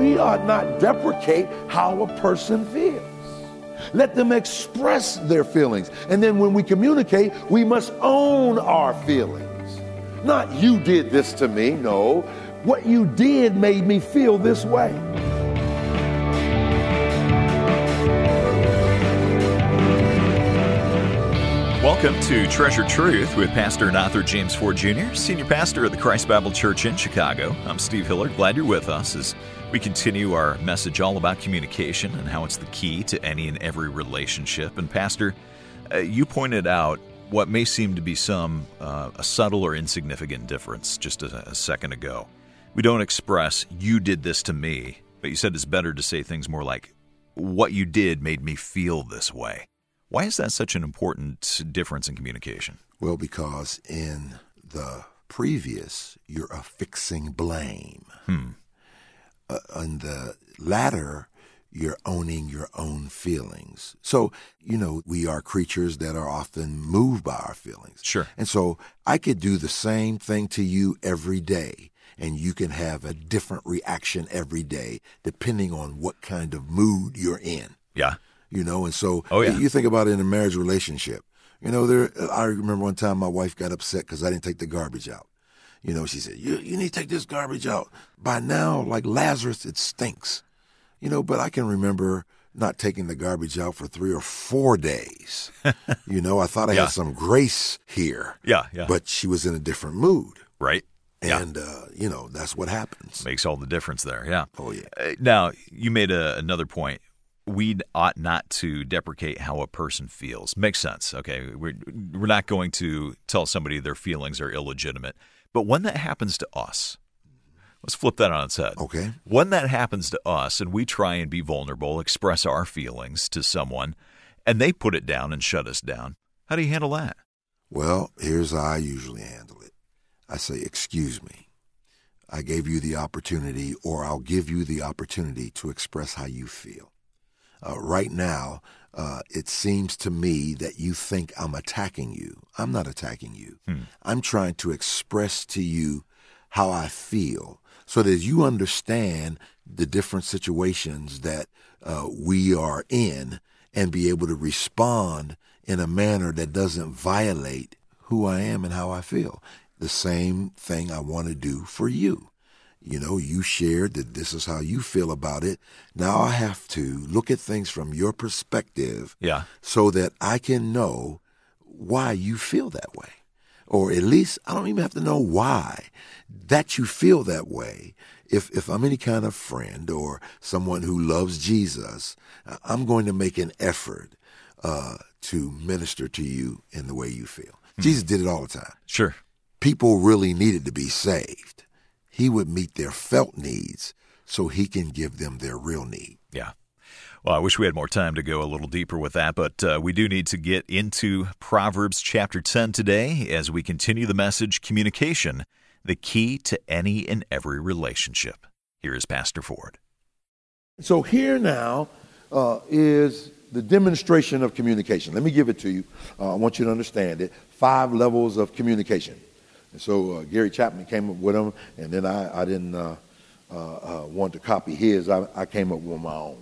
we ought not deprecate how a person feels. Let them express their feelings. And then when we communicate, we must own our feelings. Not you did this to me, no. What you did made me feel this way. Welcome to Treasured Truth with Pastor and author James Ford Jr., Senior Pastor of the Christ Bible Church in Chicago. I'm Steve Hiller. Glad you're with us as we continue our message all about communication and how it's the key to any and every relationship. And, Pastor, uh, you pointed out what may seem to be some uh, a subtle or insignificant difference just a, a second ago. We don't express, you did this to me, but you said it's better to say things more like, what you did made me feel this way. Why is that such an important difference in communication? Well, because in the previous, you're affixing blame. Hmm. Uh, in the latter, you're owning your own feelings. So, you know, we are creatures that are often moved by our feelings. Sure. And so I could do the same thing to you every day, and you can have a different reaction every day depending on what kind of mood you're in. Yeah you know. And so, oh, yeah. you think about it in a marriage relationship. You know, there. I remember one time my wife got upset because I didn't take the garbage out. You know, she said, "You you need to take this garbage out." By now, like Lazarus, it stinks. You know, but I can remember not taking the garbage out for three or four days. you know, I thought I yeah. had some grace here. Yeah, yeah. But she was in a different mood. Right. And, yeah. uh, you know, that's what happens. Makes all the difference there. Yeah. Oh, yeah. Uh, now, you made a, another point we ought not to deprecate how a person feels. Makes sense. Okay. We're, we're not going to tell somebody their feelings are illegitimate. But when that happens to us, let's flip that on its head. Okay. When that happens to us and we try and be vulnerable, express our feelings to someone, and they put it down and shut us down, how do you handle that? Well, here's how I usually handle it I say, Excuse me. I gave you the opportunity, or I'll give you the opportunity to express how you feel. Uh, right now, uh, it seems to me that you think I'm attacking you. I'm not attacking you. Hmm. I'm trying to express to you how I feel so that you understand the different situations that uh, we are in and be able to respond in a manner that doesn't violate who I am and how I feel. The same thing I want to do for you. You know, you shared that this is how you feel about it. Now I have to look at things from your perspective yeah. so that I can know why you feel that way. Or at least I don't even have to know why that you feel that way. If, if I'm any kind of friend or someone who loves Jesus, I'm going to make an effort uh, to minister to you in the way you feel. Hmm. Jesus did it all the time. Sure. People really needed to be saved he would meet their felt needs so he can give them their real need. Yeah. Well, I wish we had more time to go a little deeper with that, but uh, we do need to get into Proverbs chapter 10 today as we continue the message Communication, the key to any and every relationship. Here is Pastor Ford. So, here now uh, is the demonstration of communication. Let me give it to you. Uh, I want you to understand it. Five levels of communication. And so uh, Gary Chapman came up with them, and then I, I didn't uh, uh, uh, want to copy his. I, I, came up with my own.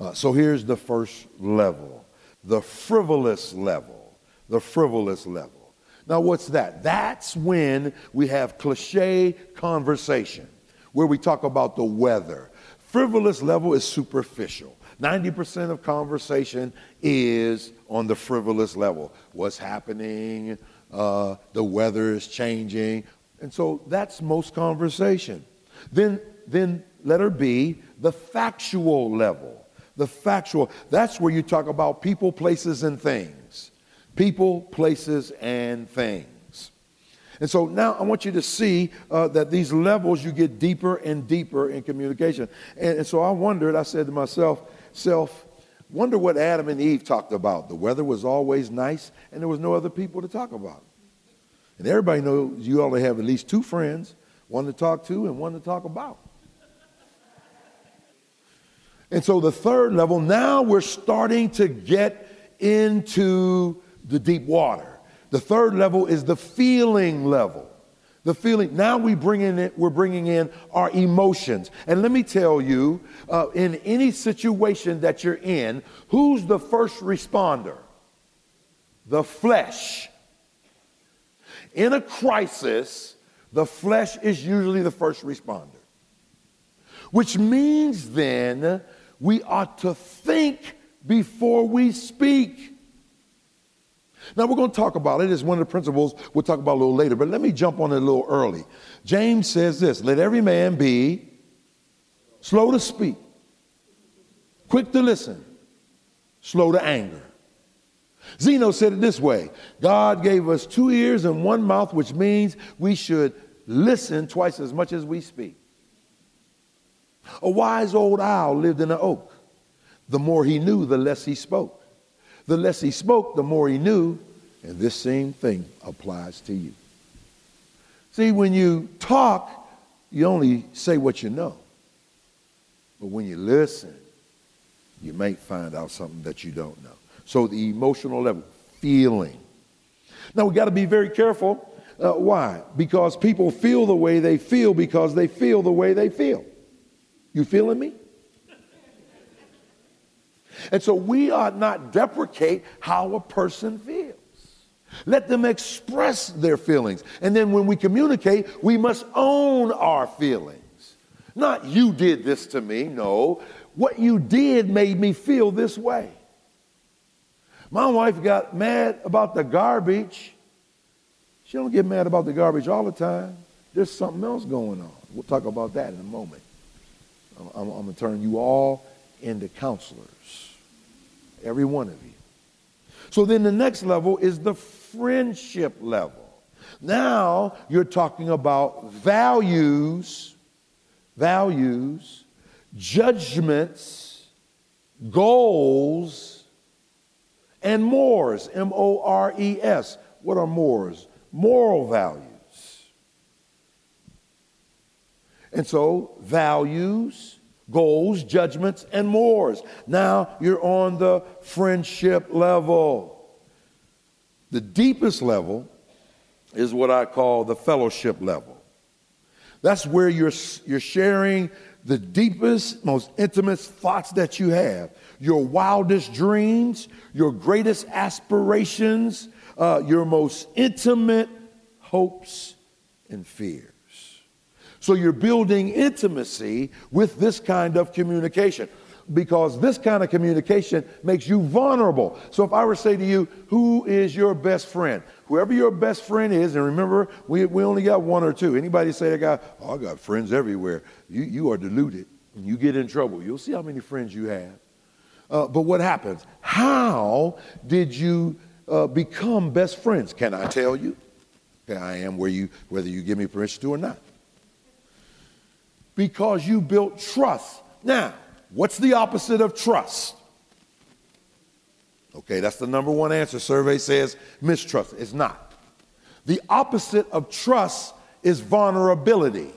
Uh, so here's the first level, the frivolous level, the frivolous level. Now, what's that? That's when we have cliche conversation, where we talk about the weather. Frivolous level is superficial. 90% of conversation is on the frivolous level. What's happening? Uh, the weather is changing. And so that's most conversation. Then, then letter B, the factual level. The factual, that's where you talk about people, places, and things. People, places, and things. And so now I want you to see uh, that these levels you get deeper and deeper in communication. And, and so I wondered, I said to myself, self, wonder what Adam and Eve talked about. The weather was always nice, and there was no other people to talk about. And everybody knows you only have at least two friends, one to talk to and one to talk about. And so the third level, now we're starting to get into the deep water. The third level is the feeling level. The feeling. Now we bring in it, we're bringing in our emotions. And let me tell you, uh, in any situation that you're in, who's the first responder? The flesh. In a crisis, the flesh is usually the first responder. Which means then we ought to think before we speak. Now, we're going to talk about it. It's one of the principles we'll talk about a little later, but let me jump on it a little early. James says this Let every man be slow to speak, quick to listen, slow to anger. Zeno said it this way God gave us two ears and one mouth, which means we should listen twice as much as we speak. A wise old owl lived in an oak. The more he knew, the less he spoke. The less he spoke, the more he knew, and this same thing applies to you. See, when you talk, you only say what you know. But when you listen, you may find out something that you don't know. So the emotional level, feeling. Now we got to be very careful. Uh, why? Because people feel the way they feel because they feel the way they feel. You feeling me? And so we ought not deprecate how a person feels. Let them express their feelings. And then when we communicate, we must own our feelings. Not you did this to me. No, what you did made me feel this way. My wife got mad about the garbage. She don't get mad about the garbage all the time. There's something else going on. We'll talk about that in a moment. I'm, I'm, going to turn you all into counselors. Every one of you. So then the next level is the friendship level. Now you're talking about values, values, judgments, goals, and mores. M O R E S. What are mores? Moral values. And so, values, goals, judgments, and mores. Now you're on the friendship level. The deepest level is what I call the fellowship level. That's where you're, you're sharing the deepest, most intimate thoughts that you have, your wildest dreams, your greatest aspirations, uh, your most intimate hopes and fears. So you're building intimacy with this kind of communication because this kind of communication makes you vulnerable. So if I were to say to you, who is your best friend? Whoever your best friend is, and remember, we, we only got one or two. Anybody say I got, oh, I got friends everywhere. You, you are deluded. and you get in trouble. You'll see how many friends you have. Uh, but what happens? How did you uh, become best friends? Can I tell you? I am where you, whether you give me permission to or not because you built trust. Now, what's the opposite of trust? Okay, that's the number one answer. Survey says mistrust. It's not. The opposite of trust is vulnerability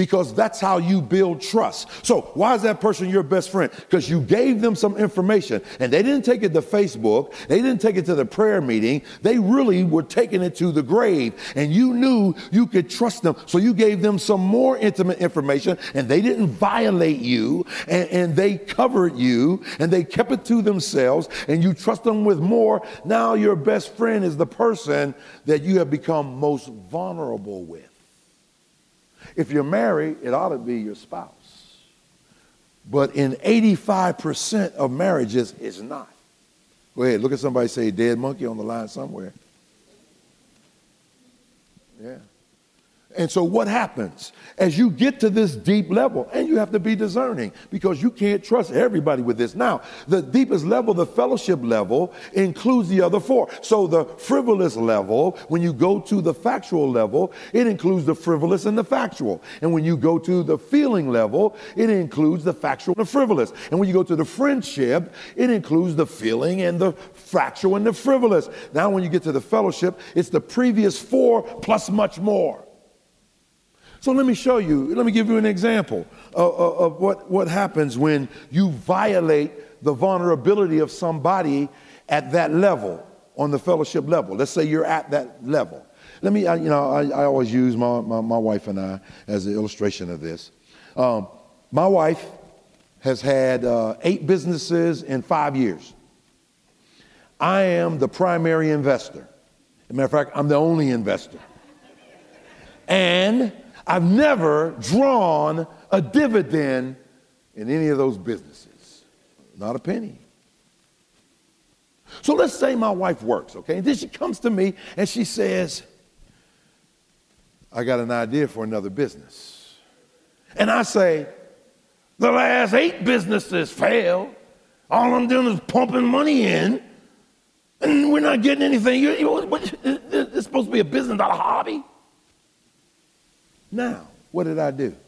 because that's how you build trust. So, why is that person your best friend? Because you gave them some information and they didn't take it to Facebook, they didn't take it to the prayer meeting, they really were taking it to the grave, and you knew you could trust them. So, you gave them some more intimate information and they didn't violate you and, and they covered you and they kept it to themselves and you trust them with more. Now, your best friend is the person that you have become most vulnerable with. If you're married, it ought to be your spouse. But in 85% of marriages, it's not. Go ahead, look at somebody say dead monkey on the line somewhere. And so, what happens as you get to this deep level? And you have to be discerning because you can't trust everybody with this. Now, the deepest level, the fellowship level, includes the other four. So, the frivolous level, when you go to the factual level, it includes the frivolous and the factual. And when you go to the feeling level, it includes the factual and the frivolous. And when you go to the friendship, it includes the feeling and the factual and the frivolous. Now, when you get to the fellowship, it's the previous four plus much more. So let me show you, let me give you an example of, of, what, what happens when you violate the vulnerability of somebody at that level, on the fellowship level. Let's say you're at that level. Let me, I, you know, I, I always use my, my, my, wife and I as an illustration of this. Um, my wife has had uh, eight businesses in five years. I am the primary investor. As a matter of fact, I'm the only investor. And I've never drawn a dividend in any of those businesses. Not a penny. So let's say my wife works, okay? And then she comes to me and she says, I got an idea for another business. And I say, the last eight businesses failed. All I'm doing is pumping money in, and we're not getting anything. You, you, it's supposed to be a business, not a hobby. Now, what did I do?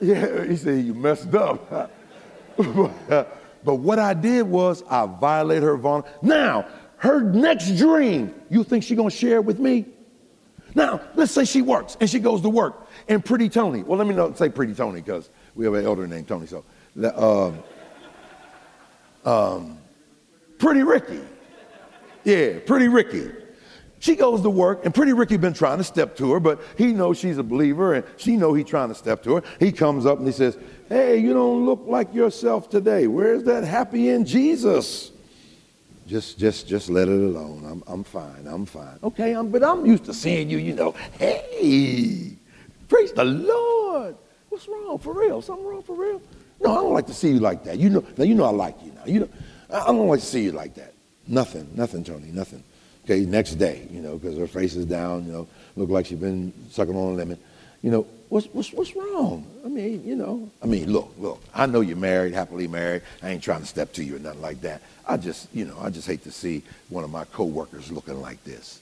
Yeah, he said, You messed up. but what I did was I violated her vulnerability. Now, her next dream, you think she's going to share it with me? Now, let's say she works and she goes to work and Pretty Tony, well, let me not say Pretty Tony because we have an elder named Tony, so, um, um, Pretty Ricky. Yeah, Pretty Ricky. She goes to work, and Pretty Ricky been trying to step to her, but he knows she's a believer, and she know he's trying to step to her. He comes up and he says, "Hey, you don't look like yourself today. Where's that happy in Jesus?" Just, just, just let it alone. I'm, I'm fine. I'm fine. Okay, I'm, but I'm used to seeing you. You know, hey, praise the Lord. What's wrong for real? Something wrong for real? No, I don't like to see you like that. You know, now you know I like you now. You know, I don't like to see you like that. Nothing, nothing, Tony, nothing. Okay, next day, you know, because her face is down, you know, look like she's been sucking on a lemon. You know, what's, what's, what's wrong? I mean, you know, I mean, look, look, I know you're married, happily married. I ain't trying to step to you or nothing like that. I just, you know, I just hate to see one of my coworkers looking like this.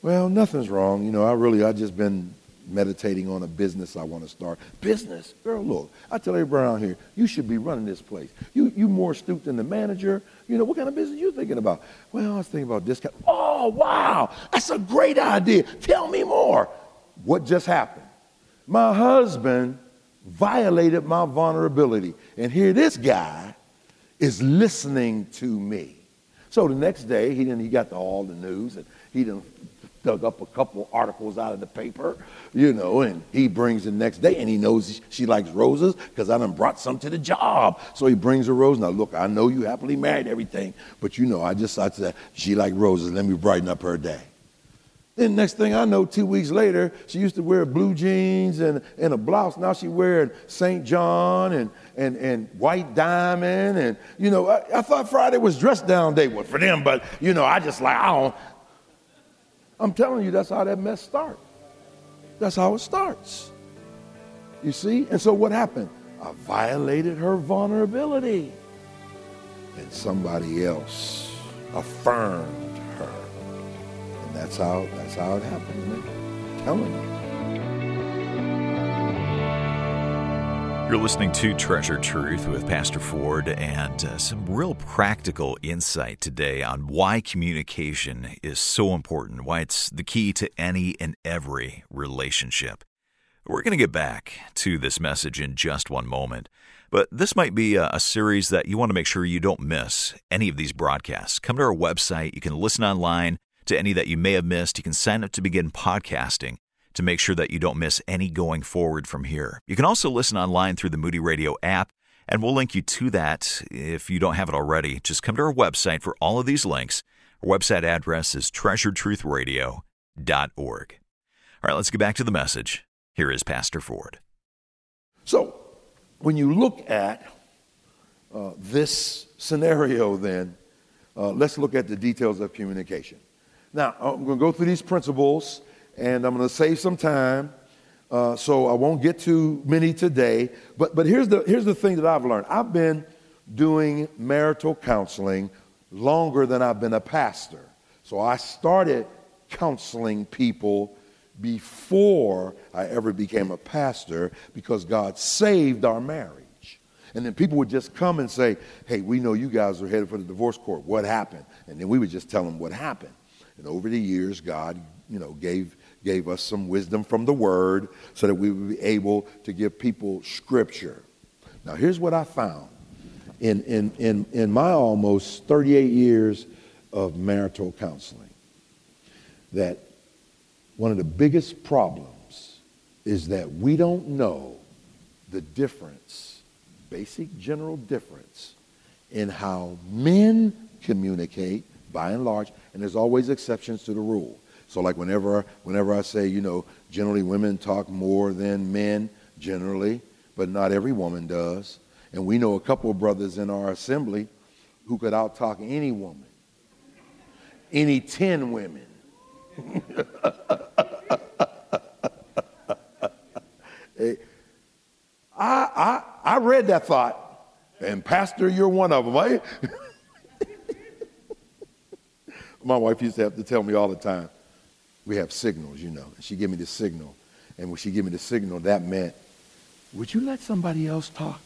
Well, nothing's wrong. You know, I really, I just been meditating on a business I want to start. Business? Girl, look, I tell everybody around here, you should be running this place. You, you more astute than the manager. You know, what kind of business you thinking about? Well, I was thinking about discount. Oh, wow, that's a great idea. Tell me more. What just happened? My husband violated my vulnerability. And here this guy is listening to me. So the next day, he, didn't, he got to all the news, and he didn't dug up a couple articles out of the paper, you know, and he brings the next day and he knows she likes roses because I done brought some to the job. So he brings a rose. Now, look, I know you happily married everything, but you know, I just I said, she like roses. Let me brighten up her day. Then next thing I know, two weeks later, she used to wear blue jeans and, and a blouse. Now she wearing St. John and, and, and white diamond. And, you know, I, I thought Friday was dress down day for them, but, you know, I just like, I don't, I'm telling you, that's how that mess starts. That's how it starts. You see? And so what happened? I violated her vulnerability. And somebody else affirmed her. And that's how that's how it happened. I'm telling you. You're listening to Treasured Truth with Pastor Ford and uh, some real practical insight today on why communication is so important, why it's the key to any and every relationship. We're going to get back to this message in just one moment, but this might be a, a series that you want to make sure you don't miss any of these broadcasts. Come to our website. You can listen online to any that you may have missed. You can sign up to begin podcasting to make sure that you don't miss any going forward from here. You can also listen online through the Moody Radio app, and we'll link you to that if you don't have it already. Just come to our website for all of these links. Our website address is treasuretruthradio.org. All right, let's get back to the message. Here is Pastor Ford. So, when you look at uh, this scenario, then, uh, let's look at the details of communication. Now, I'm going to go through these principles and I'm going to save some time. Uh, so I won't get too many today. But, but here's, the, here's the thing that I've learned I've been doing marital counseling longer than I've been a pastor. So I started counseling people before I ever became a pastor because God saved our marriage. And then people would just come and say, Hey, we know you guys are headed for the divorce court. What happened? And then we would just tell them what happened. And over the years, God, you know, gave gave us some wisdom from the Word so that we would be able to give people Scripture. Now, here's what I found in, in, in, in my almost 38 years of marital counseling that one of the biggest problems is that we don't know the difference, basic general difference, in how men communicate by and large, and there's always exceptions to the rule. So like whenever whenever I say, you know, generally women talk more than men, generally, but not every woman does. And we know a couple of brothers in our assembly who could out-talk any woman, any 10 women. I, I, I read that thought, and Pastor, you're one of them, eh? My wife used to have to tell me all the time, we have signals, you know. And she give me the signal. And when she give me the signal, that meant, would you let somebody else talk?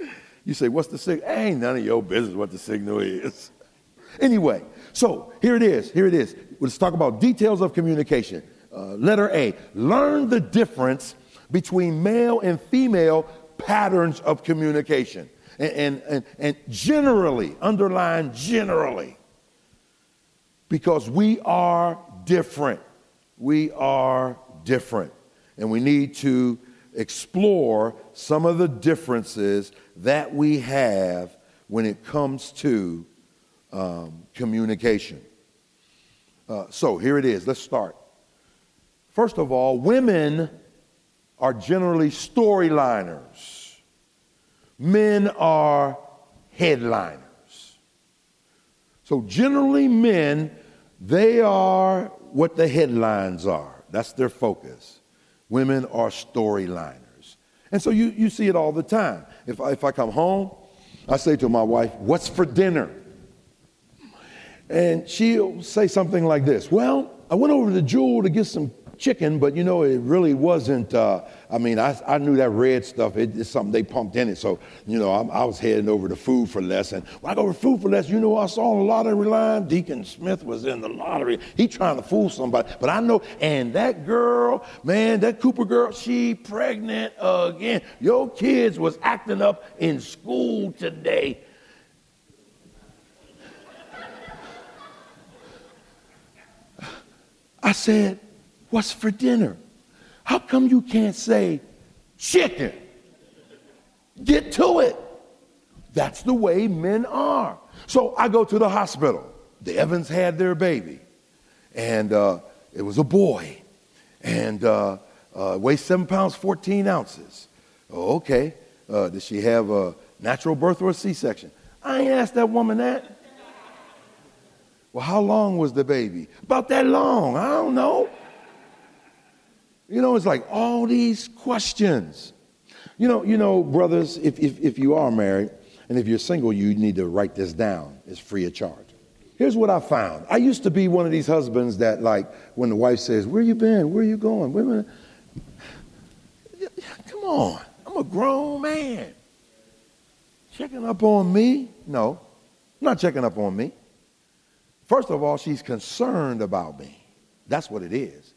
you say, what's the signal? Ain't none of your business what the signal is. anyway, so here it is. Here it is. Let's talk about details of communication. Uh, letter A, learn the difference between male and female patterns of communication. And, and, and, and generally, underline generally, because we are different. We are different. And we need to explore some of the differences that we have when it comes to um, communication. Uh, so here it is. Let's start. First of all, women are generally storyliners, men are headliners. So generally, men they are what the headlines are. That's their focus. Women are storyliners. And so you, you see it all the time. If I, if I come home, I say to my wife, What's for dinner? And she'll say something like this Well, I went over to Jewel to get some chicken, but you know, it really wasn't. Uh, I mean, I, I knew that red stuff, it, it's something they pumped in it. So, you know, I, I was heading over to Food for Less. And when I go to Food for Less, you know, I saw the lottery line. Deacon Smith was in the lottery. He trying to fool somebody. But I know, and that girl, man, that Cooper girl, she pregnant again. Your kids was acting up in school today. I said, What's for dinner? How come you can't say chicken? Get to it. That's the way men are. So I go to the hospital. The Evans had their baby, and uh, it was a boy, and uh, uh, seven pounds, 14 ounces. Oh, okay. Uh, did she have a natural birth or a C section? I ain't asked that woman that. Well, how long was the baby? About that long. I don't know. You know, it's like all these questions. You know, you know, brothers, if, if, if you are married and if you're single, you need to write this down. It's free of charge. Here's what I found. I used to be one of these husbands that, like, when the wife says, Where you been? Where you going? Where Come on. I'm a grown man. Checking up on me? No, not checking up on me. First of all, she's concerned about me. That's what it is.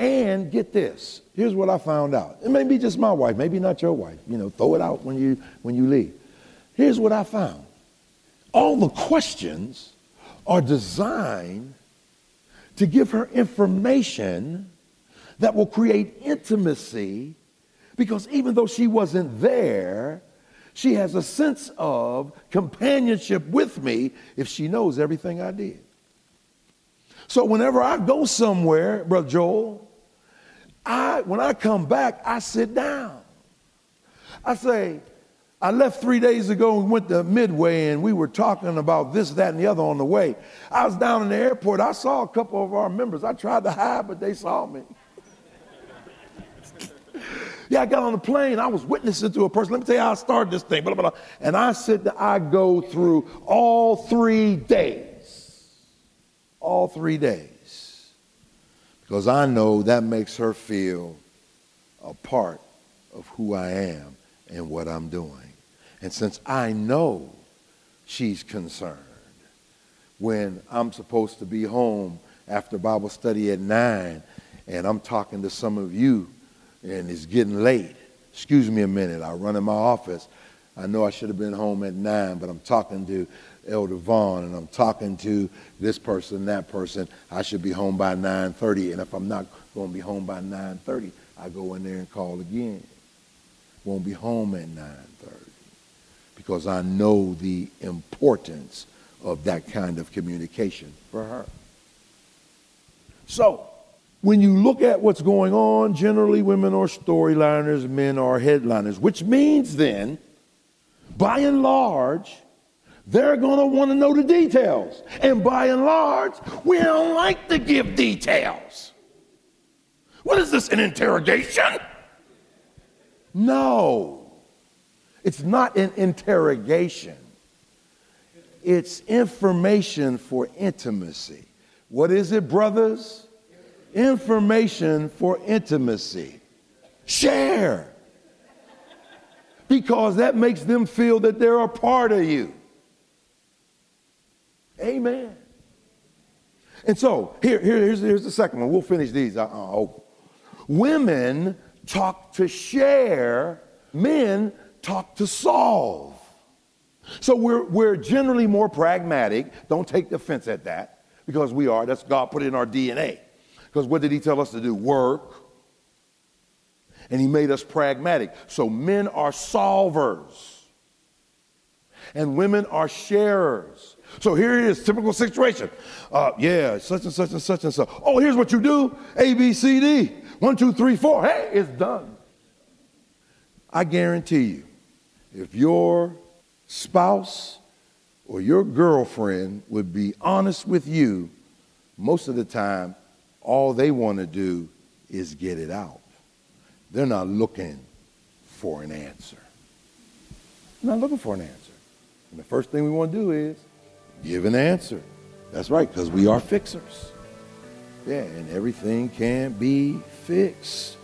And get this. Here's what I found out. It may be just my wife, maybe not your wife. You know, throw it out when you when you leave. Here's what I found. All the questions are designed to give her information that will create intimacy because even though she wasn't there, she has a sense of companionship with me if she knows everything I did. So whenever I go somewhere, Brother Joel, I when I come back, I sit down. I say, I left three days ago and went to Midway and we were talking about this, that, and the other on the way. I was down in the airport. I saw a couple of our members. I tried to hide, but they saw me. yeah, I got on the plane. I was witnessing to a person. Let me tell you how I started this thing. Blah, blah, blah. And I said I go through all three days all three days because I know that makes her feel a part of who I am and what I'm doing. And since I know she's concerned, when I'm supposed to be home after Bible study at 9 and I'm talking to some of you and it's getting late, excuse me a minute, I run in my office. I know I should have been home at 9, but I'm talking to Elder Vaughn and I'm talking to this person, that person, I should be home by 9.30. And if I'm not going to be home by 9.30, I go in there and call again. Won't be home at 9.30 because I know the importance of that kind of communication for her. So, when you look at what's going on, generally women are storyliners, men are headliners, which means then, by and large, they're going to want to know the details. And by and large, we don't like to give details. What is this, an interrogation? No, it's not an interrogation. It's information for intimacy. What is it, brothers? Information for intimacy. Share. Because that makes them feel that they're a part of you. Amen. And so, here, here here's, here's the second one. We'll finish these, I, I hope. Women talk to share, men talk to solve. So we're, we're generally more pragmatic. Don't take offense at that because we are. That's God put in our DNA. Because what did He tell us to do? Work. And He made us pragmatic. So men are solvers, and women are sharers. So here it is, typical situation. Uh, yeah, such and such and such and such. Oh, here's what you do A, B, C, D. One, two, three, four. Hey, it's done. I guarantee you, if your spouse or your girlfriend would be honest with you, most of the time, all they want to do is get it out. They're not looking for an answer. They're not looking for an answer. And the first thing we want to do is give an answer. That's right, because we are fixers. Yeah, and everything can't be fixed.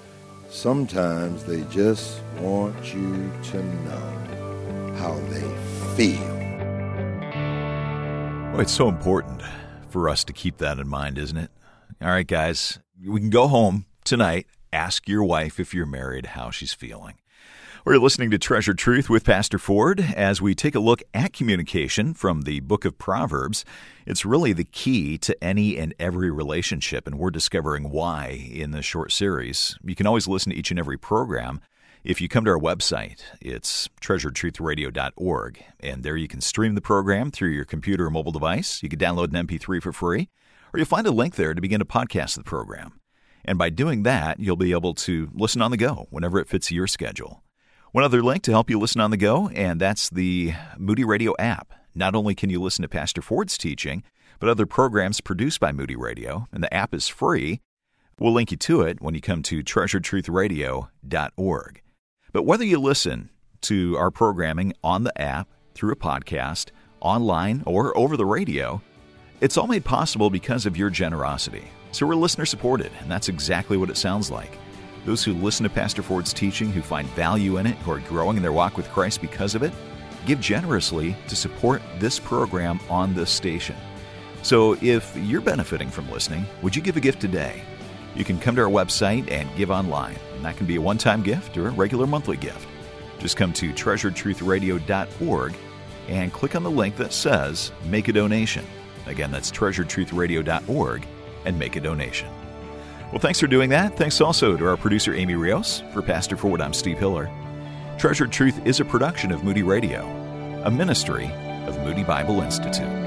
Sometimes they just want you to know how they feel. Well, it's so important for us to keep that in mind, isn't it? All right, guys, we can go home tonight. Ask your wife if you're married how she's feeling. We're listening to Treasured Truth with Pastor Ford as we take a look at communication from the book of Proverbs. It's really the key to any and every relationship, and we're discovering why in this short series. You can always listen to each and every program. If you come to our website, it's treasuretruthradio.org, and there you can stream the program through your computer or mobile device. You can download an MP3 for free, or you'll find a link there to begin to podcast the program. And by doing that, you'll be able to listen on the go whenever it fits your schedule. One other link to help you listen on the go, and that's the Moody Radio app. Not only can you listen to Pastor Ford's teaching, but other programs produced by Moody Radio, and the app is free. We'll link you to it when you come to treasuretruthradio.org. But whether you listen to our programming on the app, through a podcast, online, or over the radio, it's all made possible because of your generosity. So we're listener supported, and that's exactly what it sounds like. Those who listen to Pastor Ford's teaching, who find value in it, who are growing in their walk with Christ because of it, give generously to support this program on this station. So if you're benefiting from listening, would you give a gift today? You can come to our website and give online, and that can be a one time gift or a regular monthly gift. Just come to treasuretruthradio.org and click on the link that says Make a Donation. Again, that's treasuretruthradio.org and make a donation. Well, thanks for doing that. Thanks also to our producer, Amy Rios. For Pastor Ford, I'm Steve Hiller. Treasured Truth is a production of Moody Radio, a ministry of Moody Bible Institute.